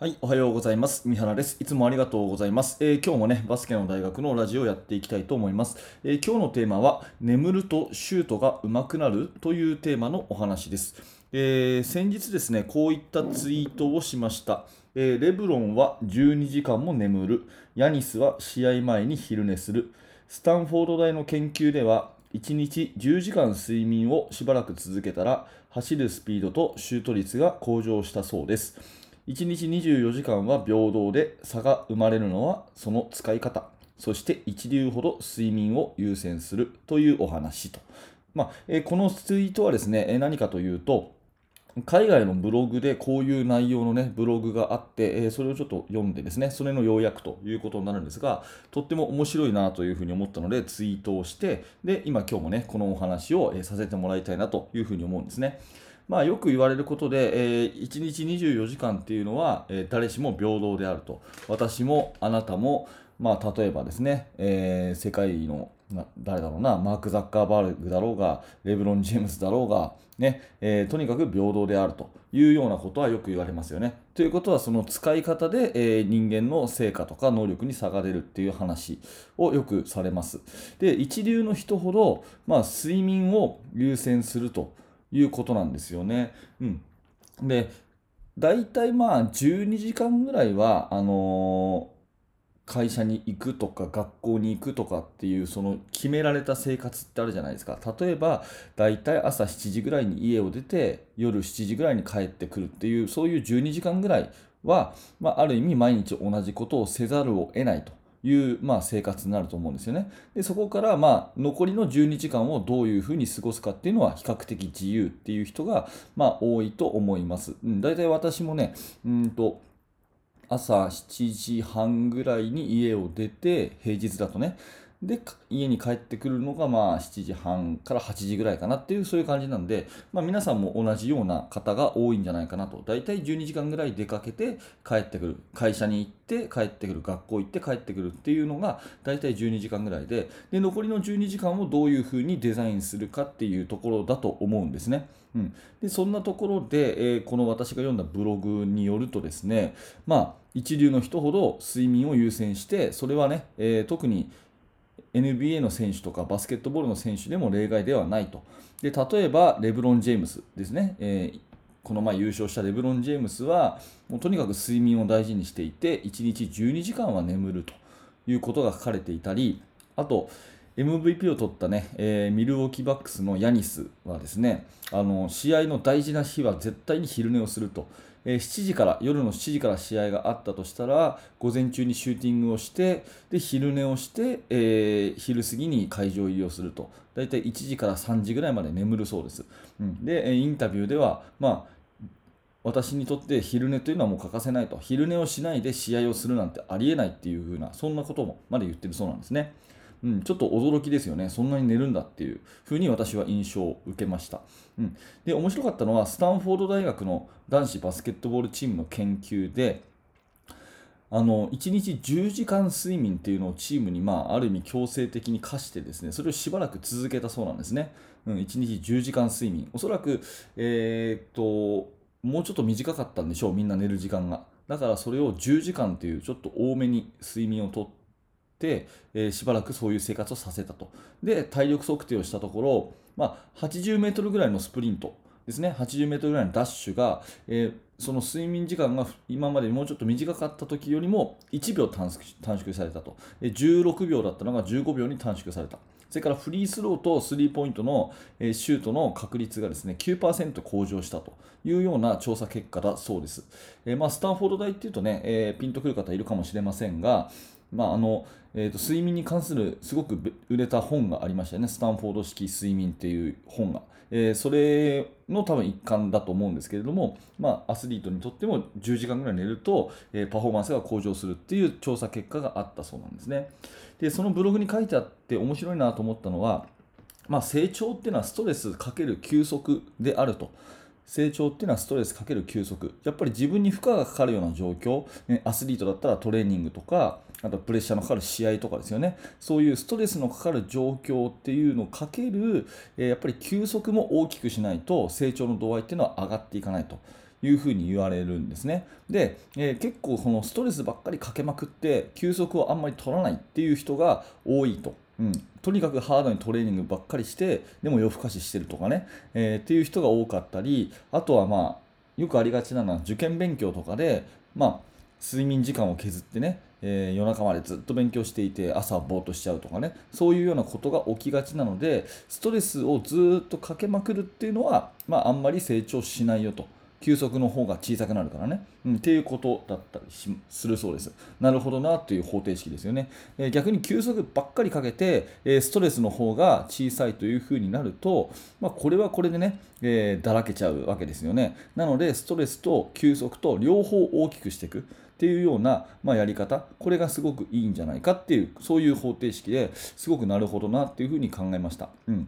はい、おはようございます。三原です。いつもありがとうございます。えー今日もね、バスケの大学のラジオをやっていきたいと思います。えー今日のテーマは、眠るとシュートが上手くなるというテーマのお話です。えー先日ですね、こういったツイートをしました。えーレブロンは12時間も眠る。ヤニスは試合前に昼寝する。スタンフォード大の研究では、1日10時間睡眠をしばらく続けたら、走るスピードとシュート率が向上したそうです。1日24時間は平等で差が生まれるのはその使い方そして一流ほど睡眠を優先するというお話と、まあえこのツイートはですねえ何かというと海外のブログでこういう内容のねブログがあって、えーそれをちょっと読んでですねそれの要約ということになるんですがとっても面白いなというふうに思ったのでツイートをしてで今今日もねこのお話を、えさせてもらいたいなというふうに思うんですね。まあ、よく言われることで、えー1日24時間っていうのは、えー誰しも平等であると。私もあなたも、まあ、例えばですね、えー世界のな誰だろうな、マーク・ザッカーバーグだろうが、レブロン・ジェームズだろうが、ねえとにかく平等であるというようなことはよく言われますよね。ということは、その使い方で、え人間の成果とか能力に差が出るっていう話をよくされます。で、一流の人ほど、まあ、睡眠を優先すると。いうことなんですよね。うん、で大体まあ12時間ぐらいはあのー会社に行くとか学校に行くとかっていうその決められた生活ってあるじゃないですか。例えば大体朝7時ぐらいに家を出て夜7時ぐらいに帰ってくるっていうそういう12時間ぐらいは、まあ、ある意味毎日同じことをせざるを得ないと。いう、まあ、生活になると思うんですよね。でそこから、まあ、残りの12時間をどういうふうに過ごすかっていうのは比較的自由っていう人が、まあ、多いと思います。うん、大体私もねうんと朝7時半ぐらいに家を出て平日だとねで家に帰ってくるのがまあ7時半から8時ぐらいかなっていうそういう感じなんで、まあ、皆さんも同じような方が多いんじゃないかなと。大体12時間ぐらい出かけて帰ってくる。会社に行って帰ってくる。学校行って帰ってくるっていうのが大体12時間ぐらいでで残りの12時間をどういうふうにデザインするかっていうところだと思うんですね。うん、でそんなところで、えーこの私が読んだブログによるとですねまあ一流の人ほど睡眠を優先してそれはね、えー特に NBA の選手とかバスケットボールの選手でも例外ではないと。で例えばレブロン・ジェームスですね、えーこの前優勝したレブロン・ジェームスはもうとにかく睡眠を大事にしていて1日12時間は眠るということが書かれていたりあと MVP を取ったね、えーミルウォーキーバックスのヤニスはですねあの試合の大事な日は絶対に昼寝をすると、えー7時から夜の7時から試合があったとしたら午前中にシューティングをしてで昼寝をして、えー昼過ぎに会場入りをすると。大体1時から3時ぐらいまで眠るそうです、うん、でインタビューではまあ私にとって昼寝というのはもう欠かせないと。昼寝をしないで試合をするなんてありえないっていう風なそんなこともまで言ってるそうなんですね。うん、ちょっと驚きですよね、そんなに寝るんだっていう。ふうに私は印象を受けました。うん、で面白かったのは、スタンフォード大学の男子バスケットボールチームの研究で、あの1日10時間睡眠っていうのをチームに、まあ、ある意味強制的に課してですねそれをしばらく続けたそうなんですね、うん、1日10時間睡眠。おそらく、えーともうちょっと短かったんでしょうみんな寝る時間が。だからそれを10時間というちょっと多めに睡眠をとって、えーしばらくそういう生活をさせたと。で体力測定をしたところ、まあ、80メートルぐらいのスプリントですね。80メートルぐらいのダッシュが、えーその睡眠時間が今までにもうちょっと短かった時よりも1秒短縮されたと。で16秒だったのが15秒に短縮された。それからフリースローとスリーポイントのシュートの確率がですね9%向上したと。いうような調査結果だそうです。えーまあ、スタンフォード大っていうとね、えーピンとくる方いるかもしれませんが、まああのえーと睡眠に関するすごく売れた本がありましたよね、スタンフォード式睡眠っていう本が。えーそれの多分一環だと思うんですけれども、まあ、アスリートにとっても10時間ぐらい寝ると、えーパフォーマンスが向上するっていう調査結果があったそうなんですね。でそのブログに書いてあって面白いなと思ったのは、まあ、成長っていうのはストレスかける休息であると。成長っていうのはストレスかける休息。やっぱり自分に負荷がかかるような状況、アスリートだったらトレーニングとか、あとプレッシャーのかかる試合とかですよね。そういうストレスのかかる状況っていうのをかける、やっぱり休息も大きくしないと成長の度合いっていうのは上がっていかないと。いうふうに言われるんですね。で、えー、結構このストレスばっかりかけまくって休息をあんまり取らないっていう人が多いと。うん、とにかくハードにトレーニングばっかりしてでも夜更かししてるとかね、えー、っていう人が多かったりあとはまあよくありがちなのは受験勉強とかで、まあ、睡眠時間を削ってね、えー、夜中までずっと勉強していて朝ぼーっとしちゃうとかね。そういうようなことが起きがちなのでストレスをずっとかけまくるっていうのは、まあ、あんまり成長しないよと。急速の方が小さくなるからね、うん、っていうことだったりするそうです。なるほどなという方程式ですよね。えー、逆に急速ばっかりかけて、えー、ストレスの方が小さいというふうになると、まあ、これはこれでね、えー、だらけちゃうわけですよね。なので、ストレスと急速と両方大きくしていく。っていうような、まあ、やり方、これがすごくいいんじゃないかっていう、そういう方程式ですごくなるほどなっていうふうに考えました。うん、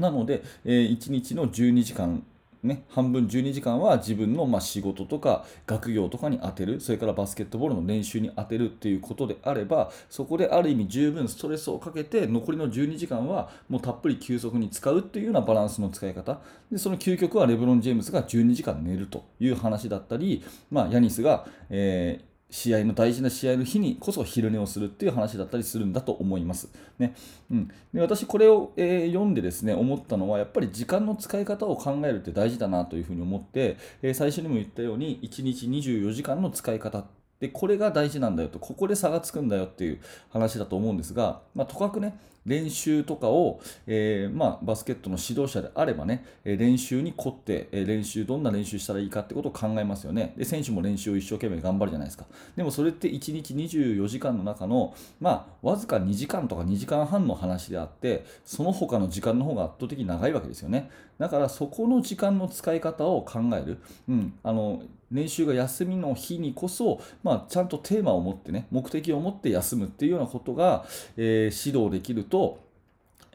なので、え、1日の12時間ね、半分12時間は自分のま仕事とか学業とかに充てる。それからバスケットボールの練習に充てるっていうことであればそこである意味十分ストレスをかけて残りの12時間はもうたっぷり休息に使うっていうようなバランスの使い方。でその究極はレブロン・ジェームズが12時間寝るという話だったり、まあ、ヤニスが、えー試合の大事な試合の日にこそ昼寝をするっていう話だったりするんだと思います。ねうん、で私、これを、えー、読んでですね思ったのはやっぱり時間の使い方を考えるって大事だなというふうに思って、えー、最初にも言ったように1日24時間の使い方でこれが大事なんだよとここで差がつくんだよっていう話だと思うんですが、まあ、とかくね練習とかを、えー、まあ、バスケットの指導者であればね、練習に凝って、練習、どんな練習したらいいかってことを考えますよね。で、選手も練習を一生懸命頑張るじゃないですか。でもそれって1日24時間の中の、まあ、わずか2時間とか2時間半の話であって、その他の時間の方が圧倒的に長いわけですよね。だからそこの時間の使い方を考える。うん、あの練習が休みの日にこそ、まあ、ちゃんとテーマを持ってね、目的を持って休むっていうようなことが、えー、指導できると、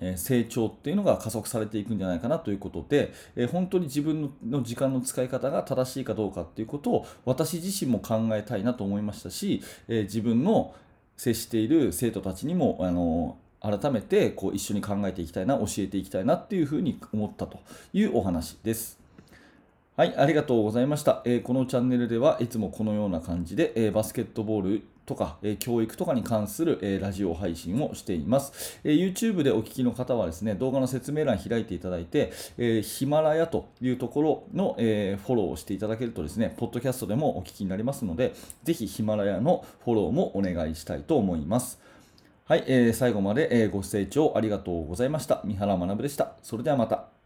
え成長っていうのが加速されていくんじゃないかなということで、え本当に自分の時間の使い方が正しいかどうかっていうことを私自身も考えたいなと思いましたし、え自分の接している生徒たちにもあの改めてこう一緒に考えていきたいな教えていきたいなっていうふうに思ったというお話です。はい、ありがとうございました。えー、このチャンネルではいつもこのような感じで、えー、バスケットボールとか、えー、教育とかに関する、えラジオ配信をしています、え YouTube でお聞きの方はですね、動画の説明欄開いていただいて、えヒマラヤというところの、えフォローをしていただけるとですね、ポッドキャストでもお聞きになりますので、ぜひヒマラヤのフォローもお願いしたいと思います。はい、えー、最後まで、えご清聴ありがとうございました。三原学でした。それではまた。